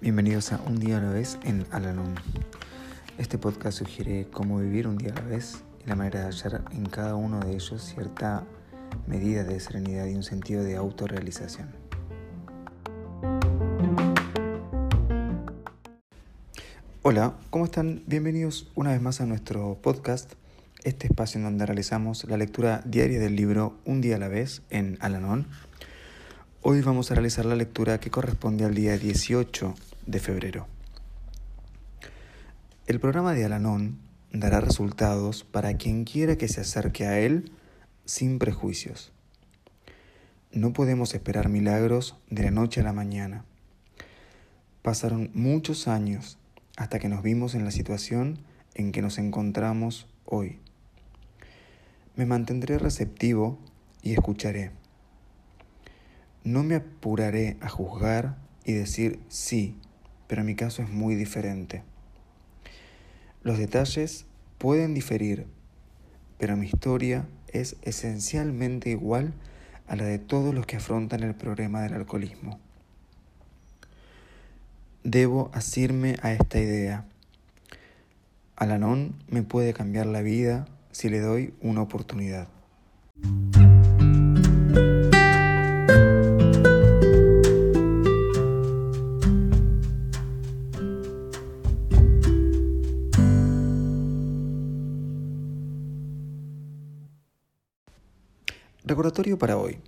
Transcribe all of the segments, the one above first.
Bienvenidos a Un día a la vez en Alalón. Este podcast sugiere cómo vivir un día a la vez y la manera de hallar en cada uno de ellos cierta medida de serenidad y un sentido de autorrealización. Hola, ¿cómo están? Bienvenidos una vez más a nuestro podcast, este espacio en donde realizamos la lectura diaria del libro Un día a la vez en Alanón. Hoy vamos a realizar la lectura que corresponde al día 18 de febrero. El programa de Alanón dará resultados para quien quiera que se acerque a él sin prejuicios. No podemos esperar milagros de la noche a la mañana. Pasaron muchos años hasta que nos vimos en la situación en que nos encontramos hoy. Me mantendré receptivo y escucharé. No me apuraré a juzgar y decir sí, pero mi caso es muy diferente. Los detalles pueden diferir, pero mi historia es esencialmente igual a la de todos los que afrontan el problema del alcoholismo. Debo asirme a esta idea. Alanón me puede cambiar la vida si le doy una oportunidad. Recordatorio para hoy.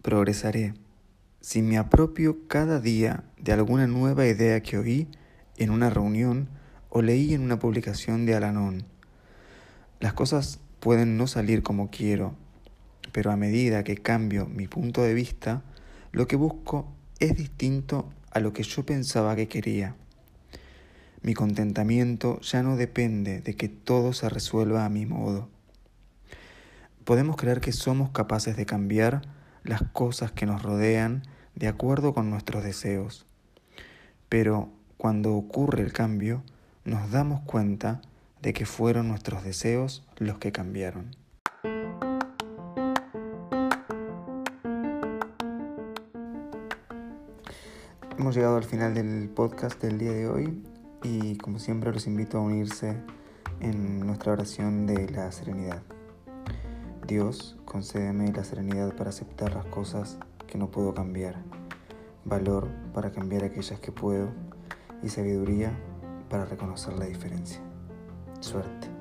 Progresaré si me apropio cada día de alguna nueva idea que oí en una reunión o leí en una publicación de Alanón. Las cosas pueden no salir como quiero, pero a medida que cambio mi punto de vista, lo que busco es distinto a lo que yo pensaba que quería. Mi contentamiento ya no depende de que todo se resuelva a mi modo podemos creer que somos capaces de cambiar las cosas que nos rodean de acuerdo con nuestros deseos. Pero cuando ocurre el cambio, nos damos cuenta de que fueron nuestros deseos los que cambiaron. Hemos llegado al final del podcast del día de hoy y como siempre los invito a unirse en nuestra oración de la serenidad. Dios, concédeme la serenidad para aceptar las cosas que no puedo cambiar, valor para cambiar aquellas que puedo y sabiduría para reconocer la diferencia. Suerte.